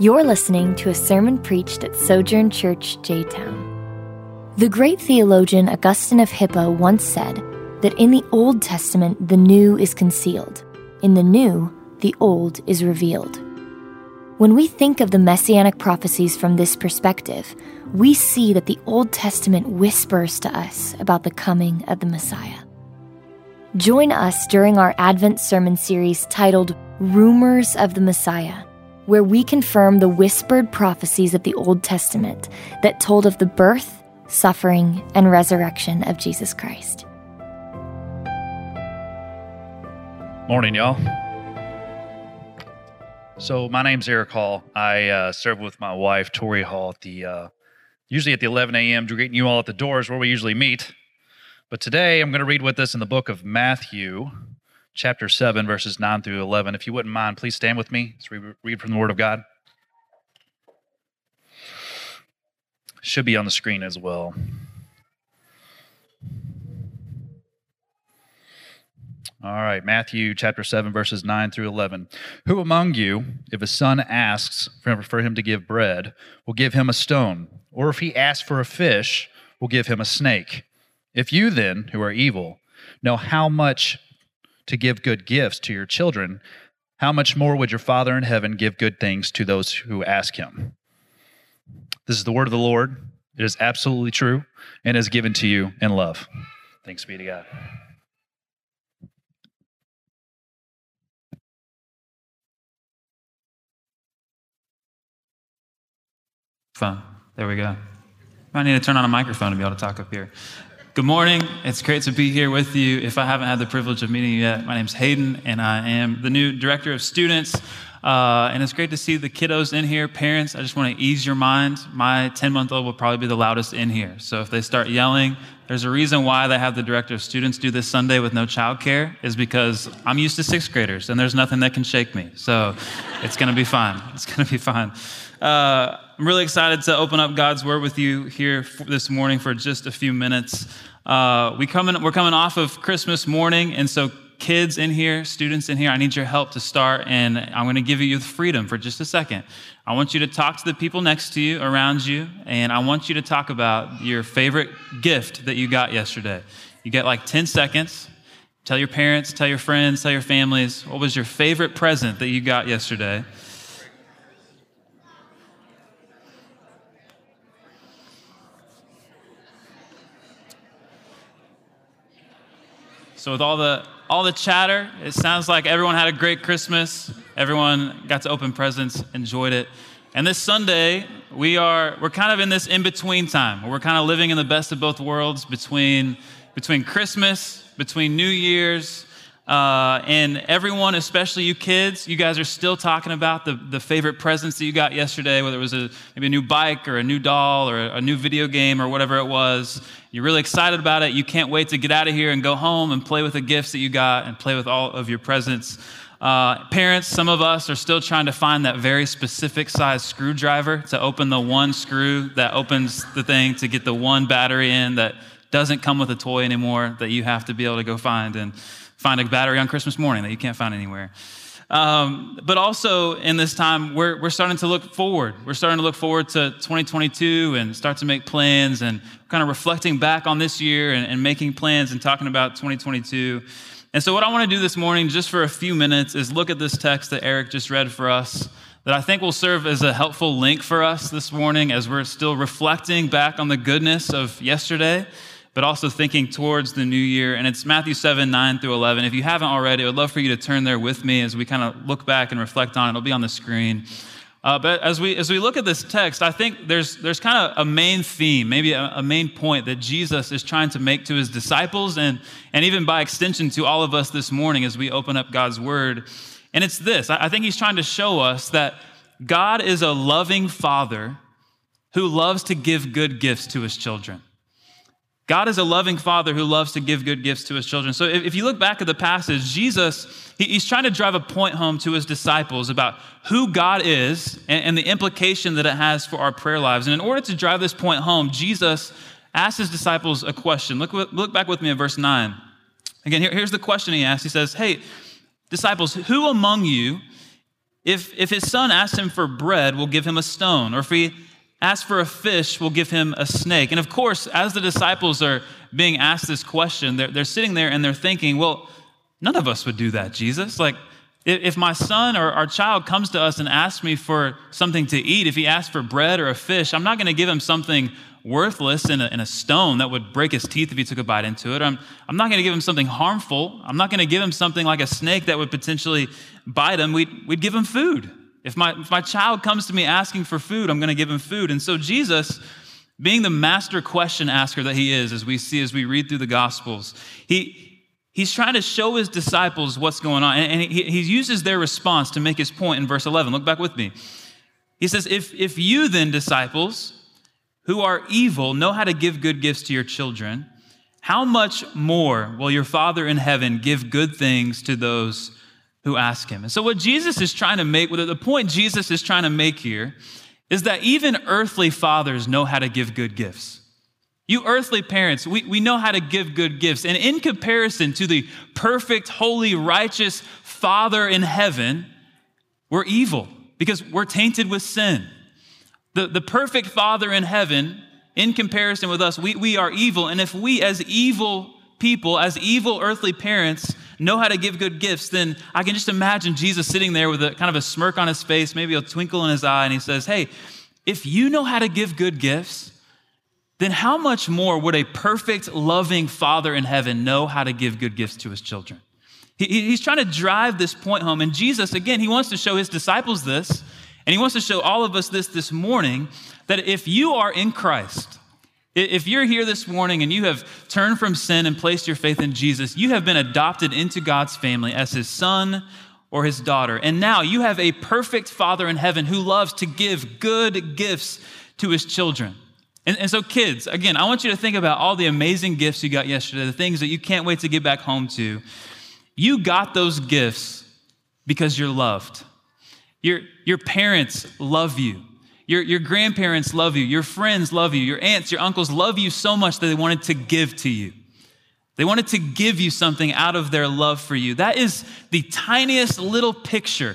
You're listening to a sermon preached at Sojourn Church, J Town. The great theologian Augustine of Hippo once said that in the Old Testament, the new is concealed, in the new, the old is revealed. When we think of the messianic prophecies from this perspective, we see that the Old Testament whispers to us about the coming of the Messiah. Join us during our Advent sermon series titled Rumors of the Messiah, where we confirm the whispered prophecies of the Old Testament that told of the birth, suffering, and resurrection of Jesus Christ. Morning, y'all. So my name's Eric Hall. I uh, serve with my wife Tori Hall at the uh, usually at the 11 a.m. greeting you all at the doors where we usually meet. But today I'm going to read with us in the book of Matthew, chapter 7, verses 9 through 11. If you wouldn't mind, please stand with me as we read from the Word of God. Should be on the screen as well. All right, Matthew chapter 7, verses 9 through 11. Who among you, if a son asks for him to give bread, will give him a stone? Or if he asks for a fish, will give him a snake? If you then, who are evil, know how much to give good gifts to your children, how much more would your Father in heaven give good things to those who ask him? This is the word of the Lord. It is absolutely true and is given to you in love. Thanks be to God. There we go. I need to turn on a microphone to be able to talk up here. Good morning. It's great to be here with you. If I haven't had the privilege of meeting you yet, my name's Hayden, and I am the new director of students. Uh, and it's great to see the kiddos in here. Parents, I just want to ease your mind. My 10 month old will probably be the loudest in here. So if they start yelling, there's a reason why they have the director of students do this Sunday with no childcare, is because I'm used to sixth graders and there's nothing that can shake me. So it's going to be fine. It's going to be fine. Uh, I'm really excited to open up God's Word with you here this morning for just a few minutes. Uh, we coming, we're coming off of Christmas morning, and so kids in here, students in here, I need your help to start, and I'm going to give you the freedom for just a second. I want you to talk to the people next to you, around you, and I want you to talk about your favorite gift that you got yesterday. You get like 10 seconds. Tell your parents, tell your friends, tell your families what was your favorite present that you got yesterday. So with all the all the chatter, it sounds like everyone had a great Christmas. Everyone got to open presents, enjoyed it. And this Sunday, we are we're kind of in this in-between time where we're kind of living in the best of both worlds between between Christmas, between New Year's, uh, and everyone, especially you kids, you guys are still talking about the, the favorite presents that you got yesterday, whether it was a, maybe a new bike or a new doll or a, a new video game or whatever it was. You're really excited about it. You can't wait to get out of here and go home and play with the gifts that you got and play with all of your presents. Uh, parents, some of us are still trying to find that very specific size screwdriver to open the one screw that opens the thing to get the one battery in that doesn't come with a toy anymore that you have to be able to go find. And find a battery on Christmas morning that you can't find anywhere. Um, but also in this time, we're, we're starting to look forward. We're starting to look forward to 2022 and start to make plans and kind of reflecting back on this year and, and making plans and talking about 2022. And so, what I want to do this morning, just for a few minutes, is look at this text that Eric just read for us that I think will serve as a helpful link for us this morning as we're still reflecting back on the goodness of yesterday but also thinking towards the new year. And it's Matthew 7, 9 through 11. If you haven't already, I would love for you to turn there with me as we kind of look back and reflect on it. It'll be on the screen. Uh, but as we, as we look at this text, I think there's, there's kind of a main theme, maybe a, a, main point that Jesus is trying to make to his disciples and, and even by extension to all of us this morning as we open up God's word. And it's this I think he's trying to show us that God is a loving father who loves to give good gifts to his children. God is a loving father who loves to give good gifts to his children. So if, you look back at the passage, Jesus, he's trying to drive a point home to his disciples about who God is and, the implication that it has for our prayer lives. And in order to drive this point home, Jesus asked his disciples a question. Look, look back with me at verse 9. Again, here, here's the question he asked. He says, Hey, disciples, who among you, If, if his son asks him for bread, we'll give him a stone. Or if he asks for a fish, we'll give him a snake. And of course, as the disciples are being asked this question, they're, they're sitting there and they're thinking, well, none of us would do that, Jesus. Like, if my son or our child comes to us and asks me for something to eat, if he asks for bread or a fish, I'm not going to give him something worthless in a, a, stone that would break his teeth if he took a bite into it. I'm, I'm not going to give him something harmful. I'm not going to give him something like a snake that would potentially bite him. We'd, we'd give him food. If my, if my child comes to me asking for food, I'm going to give him food. And so Jesus, being the master question asker that he is, as we see as we read through the Gospels, he, he's trying to show his disciples what's going on. And, and he, he uses their response to make his point in verse 11. Look back with me. He says, If, if you then, disciples, who are evil know how to give good gifts to your children, how much more will your Father in heaven give good things to those who ask him? And so, what Jesus is trying to make, the point Jesus is trying to make here, is that even earthly fathers know how to give good gifts. You earthly parents, we, we know how to give good gifts. And in comparison to the perfect, holy, righteous Father in heaven, we're evil because we're tainted with sin. The, the perfect Father in heaven, in comparison with us, we, we are evil. And if we, as evil people, as evil earthly parents, know how to give good gifts, then I can just imagine Jesus sitting there with a kind of a smirk on his face, maybe a twinkle in his eye, and he says, Hey, if you know how to give good gifts, then how much more would a perfect, loving Father in heaven know how to give good gifts to his children? He, he's trying to drive this point home. And Jesus, again, he wants to show his disciples this. And he wants to show all of us this this morning that if you are in Christ, if you're here this morning and you have turned from sin and placed your faith in Jesus, you have been adopted into God's family as his son or his daughter. And now you have a perfect Father in heaven who loves to give good gifts to his children. And, and, so, kids, again, I want you to think about all the amazing gifts you got yesterday, the things that you can't wait to get back home to. You got those gifts because you're loved. Your, your parents love you. Your, your grandparents love you. Your friends love you. Your aunts, your uncles love you so much that they wanted to give to you. They wanted to give you something out of their love for you. That is the tiniest little picture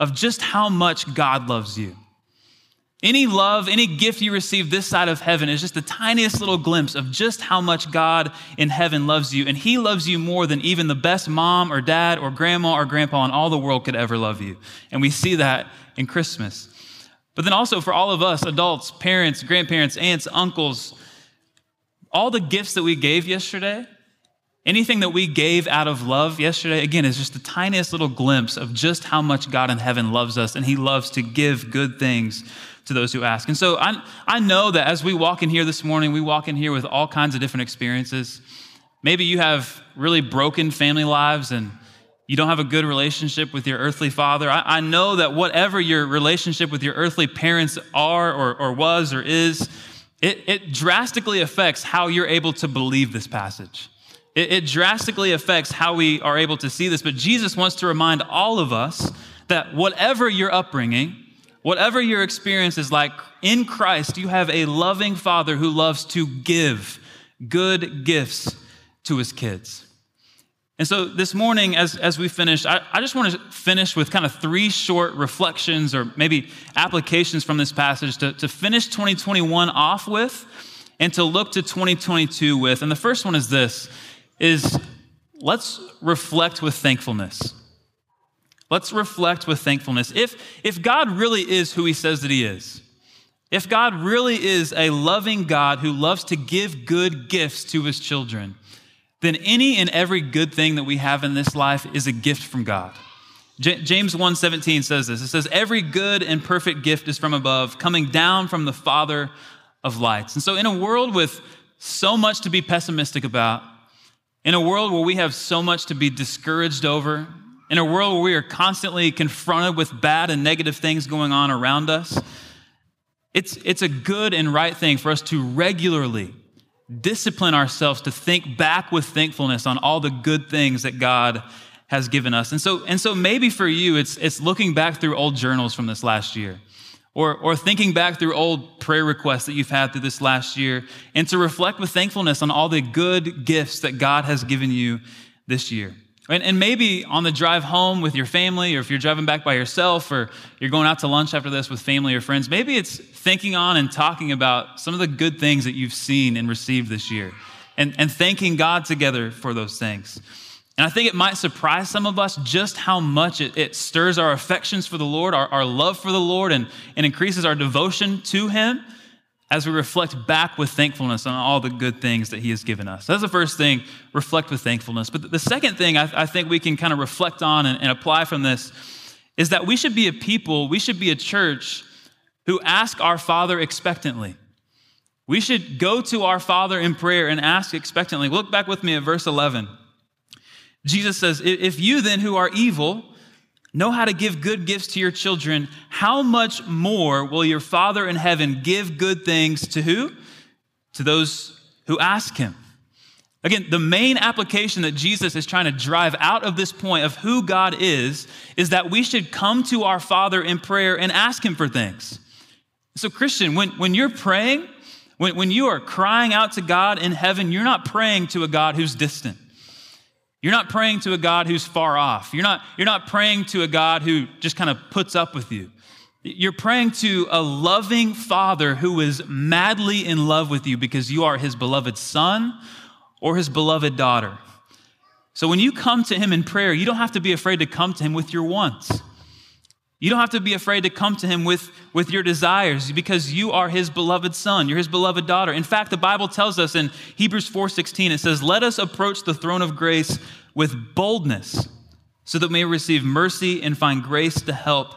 of just how much God loves you. Any love, any gift you receive this side of heaven is just the tiniest little glimpse of just how much God in heaven loves you. And He loves you more than even the best mom or dad or grandma or grandpa in all the world could ever love you. And we see that in Christmas. But then also for all of us, adults, parents, grandparents, aunts, uncles, all the gifts that we gave yesterday, anything that we gave out of love yesterday, again, is just the tiniest little glimpse of just how much God in heaven loves us. And He loves to give good things to those who ask. And so I, I know that as we walk in here this morning, we walk in here with all kinds of different experiences. Maybe you have really broken family lives and you don't have a good relationship with your earthly father. I, I know that whatever your relationship with your earthly parents are or, or was or is, it, it drastically affects how you're able to believe this passage. It, it drastically affects how we are able to see this. But Jesus wants to remind all of us that whatever your upbringing, Whatever your experience is like, in Christ, you have a loving Father who loves to give good gifts to his kids. And so this morning, as, as we finish, I, I just want to finish with kind of three short reflections or maybe applications from this passage to, to finish 2021 off with and to look to 2022 with. And the first one is this is let's reflect with thankfulness. Let's reflect with thankfulness. If, if God really is who he says that he is, if God really is a loving God who loves to give good gifts to his children, then any and every good thing that we have in this life is a gift from God. J- James 1:17 says this. It says every good and perfect gift is from above, coming down from the Father of lights. And so in a world with so much to be pessimistic about, in a world where we have so much to be discouraged over, in a world where we are constantly confronted with bad and negative things going on around us, it's, it's a good and right thing for us to regularly discipline ourselves to think back with thankfulness on all the good things that God has given us. And so, and so maybe for you, it's, it's looking back through old journals from this last year. Or, or thinking back through old prayer requests that you've had through this last year, and to reflect with thankfulness on all the good gifts that God has given you this year. And, and maybe on the drive home with your family, or if you're driving back by yourself, or you're going out to lunch after this with family or friends, maybe it's thinking on and talking about some of the good things that you've seen and received this year and, and thanking God together for those things. And I think it might surprise some of us just how much it, it stirs our affections for the Lord, our, our love for the Lord, and, and increases our devotion to Him as we reflect back with thankfulness on all the good things that He has given us. That's the first thing, reflect with thankfulness. But the second thing I, I think we can kind of reflect on and, and apply from this is that we should be a people, we should be a church who ask our Father expectantly. We should go to our Father in prayer and ask expectantly. Look back with me at verse 11. Jesus says, If you then who are evil know how to give good gifts to your children, how much more will your Father in heaven give good things to who? To those who ask him. Again, the main application that Jesus is trying to drive out of this point of who God is, is that we should come to our Father in prayer and ask him for things. So, Christian, when, when you're praying, when, when you are crying out to God in heaven, you're not praying to a God who's distant. You're not praying to a God who's far off. You're not, you're not praying to a God who just kind of puts up with you. You're praying to a loving Father who is madly in love with you because you are his beloved son or his beloved daughter. So when you come to him in prayer, you don't have to be afraid to come to him with your wants. You don't have to be afraid to come to him with, with your desires because you are his beloved son, you're his beloved daughter. In fact, the Bible tells us in Hebrews 4:16 it says, "Let us approach the throne of grace with boldness, so that we may receive mercy and find grace to help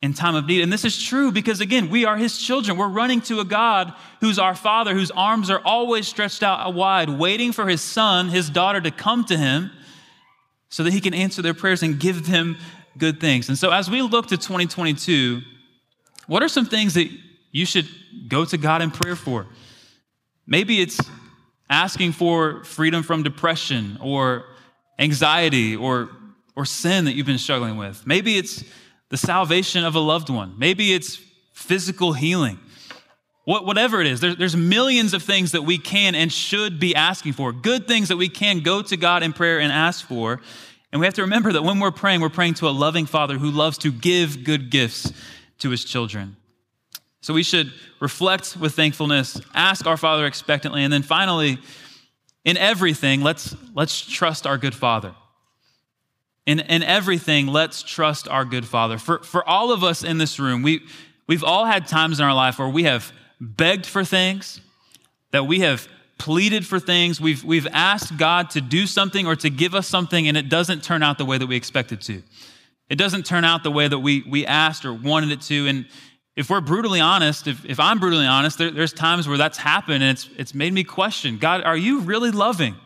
in time of need." And this is true because again, we are his children. We're running to a God who's our father, whose arms are always stretched out wide, waiting for his son, his daughter to come to him so that he can answer their prayers and give them good things. And so, as we look to 2022, what are some things that you should go to God in prayer for? Maybe it's asking for freedom from depression or anxiety or, or sin that you've been struggling with. Maybe it's the salvation of a loved one. Maybe it's physical healing. What, whatever it is, there, there's millions of things that we can and should be asking for, good things that we can go to God in prayer and ask for. And we have to remember that when we're praying, we're praying to a loving Father who loves to give good gifts to his children. So we should reflect with thankfulness, ask our Father expectantly, and then finally, in everything, let's, let's trust our good Father. In, in everything, let's trust our good Father. For, for all of us in this room, we, we've all had times in our life where we have begged for things, that we have pleaded for things, we've, we've asked God to do something or to give us something, and it doesn't turn out the way that we expected to. It doesn't turn out the way that we, we asked or wanted it to. And if we're brutally honest, if, if I'm brutally honest, there, there's times where that's happened and it's, it's made me question God, are you really loving?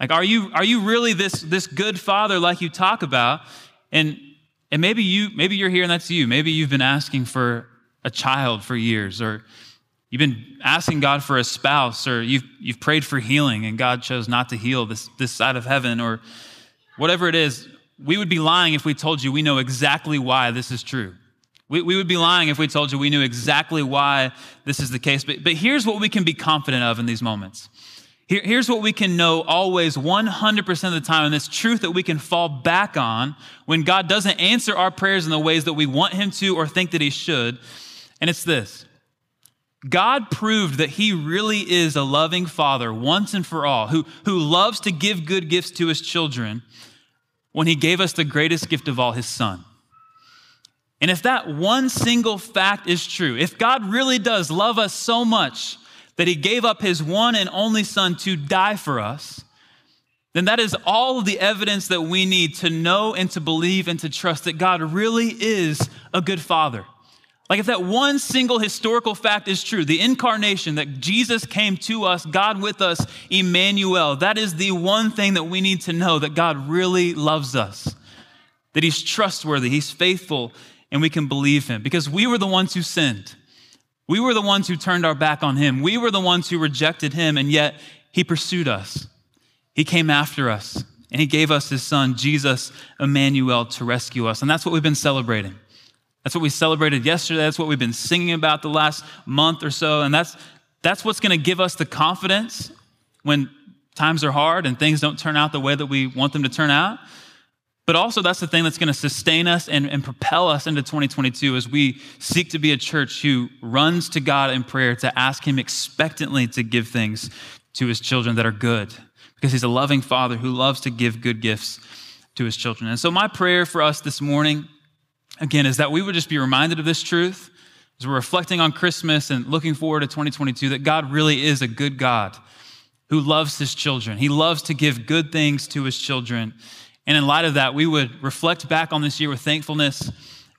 Like, are you, are you really this, this good father like you talk about? And, and maybe, you, maybe you're here and that's you. Maybe you've been asking for a child for years, or You've been asking God for a spouse, or you've, you've prayed for healing and God chose not to heal this, this side of heaven, or whatever it is. We would be lying if we told you we know exactly why this is true. We, we would be lying if we told you we knew exactly why this is the case. But, but here's what we can be confident of in these moments. Here, here's what we can know always 100% of the time, and this truth that we can fall back on when God doesn't answer our prayers in the ways that we want Him to or think that He should. And it's this God proved that He really is a loving Father once and for all, who, who loves to give good gifts to His children when He gave us the greatest gift of all, His Son. And if that one single fact is true, if God really does love us so much that He gave up His one and only Son to die for us, then that is all the evidence that we need to know and to believe and to trust that God really is a good Father like, if that one single historical fact is true, the incarnation, that Jesus came to us, God with us, Emmanuel, that is the one thing that we need to know that God really loves us, that He's trustworthy, He's faithful, and we can believe Him because we were the ones who sinned. We were the ones who turned our back on Him. We were the ones who rejected Him, and yet He pursued us. He came after us, and He gave us His Son, Jesus, Emmanuel, to rescue us. And that's what we've been celebrating. That's what we celebrated yesterday. That's what we've been singing about the last month or so. And that's, that's what's going to give us the confidence when times are hard and things don't turn out the way that we want them to turn out. But also, that's the thing that's going to sustain us and, and, propel us into 2022 as we seek to be a church who runs to God in prayer to ask Him expectantly to give things to His children that are good, because He's a loving Father who loves to give good gifts to His children. And so, my prayer for us this morning, again, is that we would just be reminded of this truth as we're reflecting on Christmas and looking forward to 2022 that God really is a good God who loves His children. He loves to give good things to His children. And in light of that, we would reflect back on this year with thankfulness.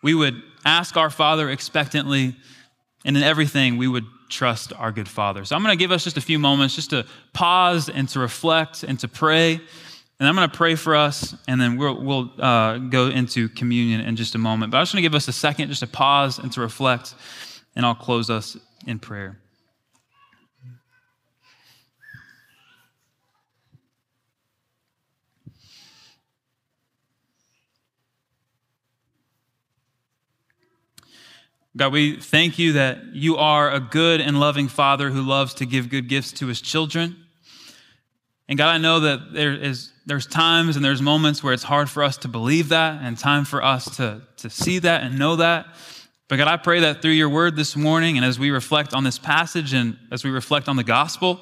We would ask our Father expectantly, and in everything, we would trust our good Father. So I'm going to give us just a few moments just to pause and to reflect and to pray. And I'm going to pray for us, and then we'll, we'll uh, go into communion in just a moment. But I just want to give us a second just to pause and to reflect, and I'll close us in prayer. God, we thank you that you are a good and loving Father who loves to give good gifts to his children. And God, I know that there is there's times and there's moments where it's hard for us to believe that and time for us to, to see that and know that. But God, I pray that through your word this morning and as we reflect on this passage and as we reflect on the gospel,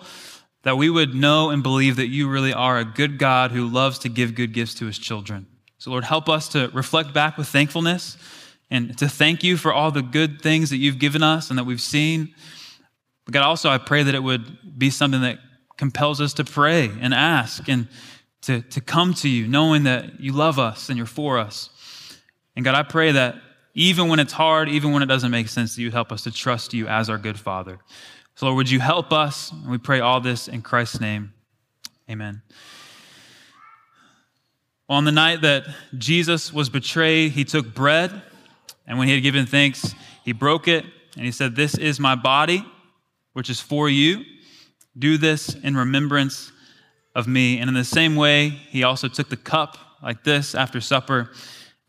that we would know and believe that you really are a good God who loves to give good gifts to his children. So, Lord, help us to reflect back with thankfulness and to thank you for all the good things that you've given us and that we've seen. But God, also, I pray that it would be something that compels us to pray and ask and to, to come to you, knowing that you love us and you're for us. And God, I pray that even when it's hard, even when it doesn't make sense, that you help us to trust you as our good Father. So, Lord, would you help us? And we pray all this in Christ's name. Amen. On the night that Jesus was betrayed, he took bread. And when he had given thanks, he broke it and he said, This is my body, which is for you. Do this in remembrance of me. And in the same way, he also took the cup like this after supper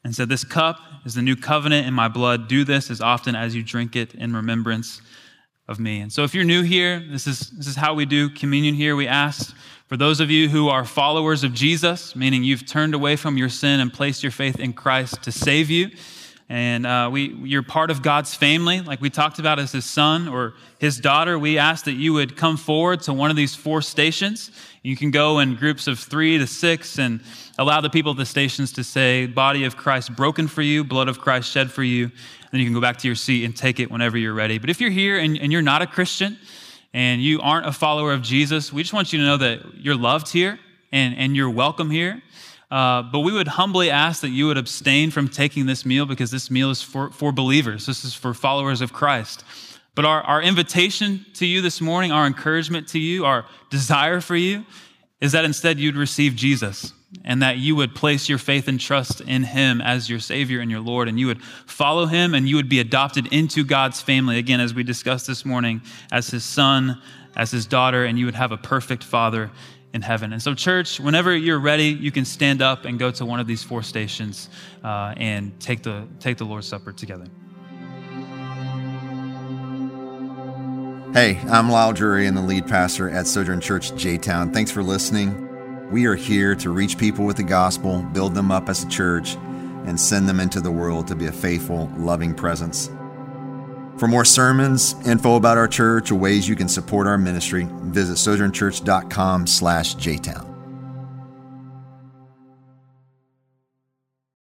and said, This cup is the new covenant in my blood. Do this as often as you drink it in remembrance of me. And so if you're new here, this is, this is how we do communion here. We ask for those of you who are followers of Jesus, meaning you've turned away from your sin and placed your faith in Christ to save you and uh, we, you're part of God's family, like we talked about as his son or his daughter. We ask that you would come forward to one of these four stations. You can go in groups of three to six and allow the people at the stations to say, Body of Christ broken for you, blood of Christ shed for you. Then you can go back to your seat and take it whenever you're ready. But if you're here and, and you're not a Christian and you aren't a follower of Jesus, we just want you to know that you're loved here and, and you're welcome here. Uh, but we would humbly ask that you would abstain from taking this meal because this meal is for, for believers. This is for followers of Christ. But our, our invitation to you this morning, our encouragement to you, our desire for you is that instead you'd receive Jesus and that you would place your faith and trust in him as your Savior and your Lord, and you would follow him and you would be adopted into God's family, again, as we discussed this morning, as his son, as his daughter, and you would have a perfect father in heaven. And so, church, whenever you're ready, you can stand up and go to one of these four stations uh, and take the, take the Lord's Supper together. Hey, I'm Lyle Drury and the lead pastor at Sojourn Church J Town. Thanks for listening. We are here to reach people with the gospel, build them up as a church, and send them into the world to be a faithful, loving presence. For more sermons, info about our church, or ways you can support our ministry, visit sojournchurch.com slash jtown.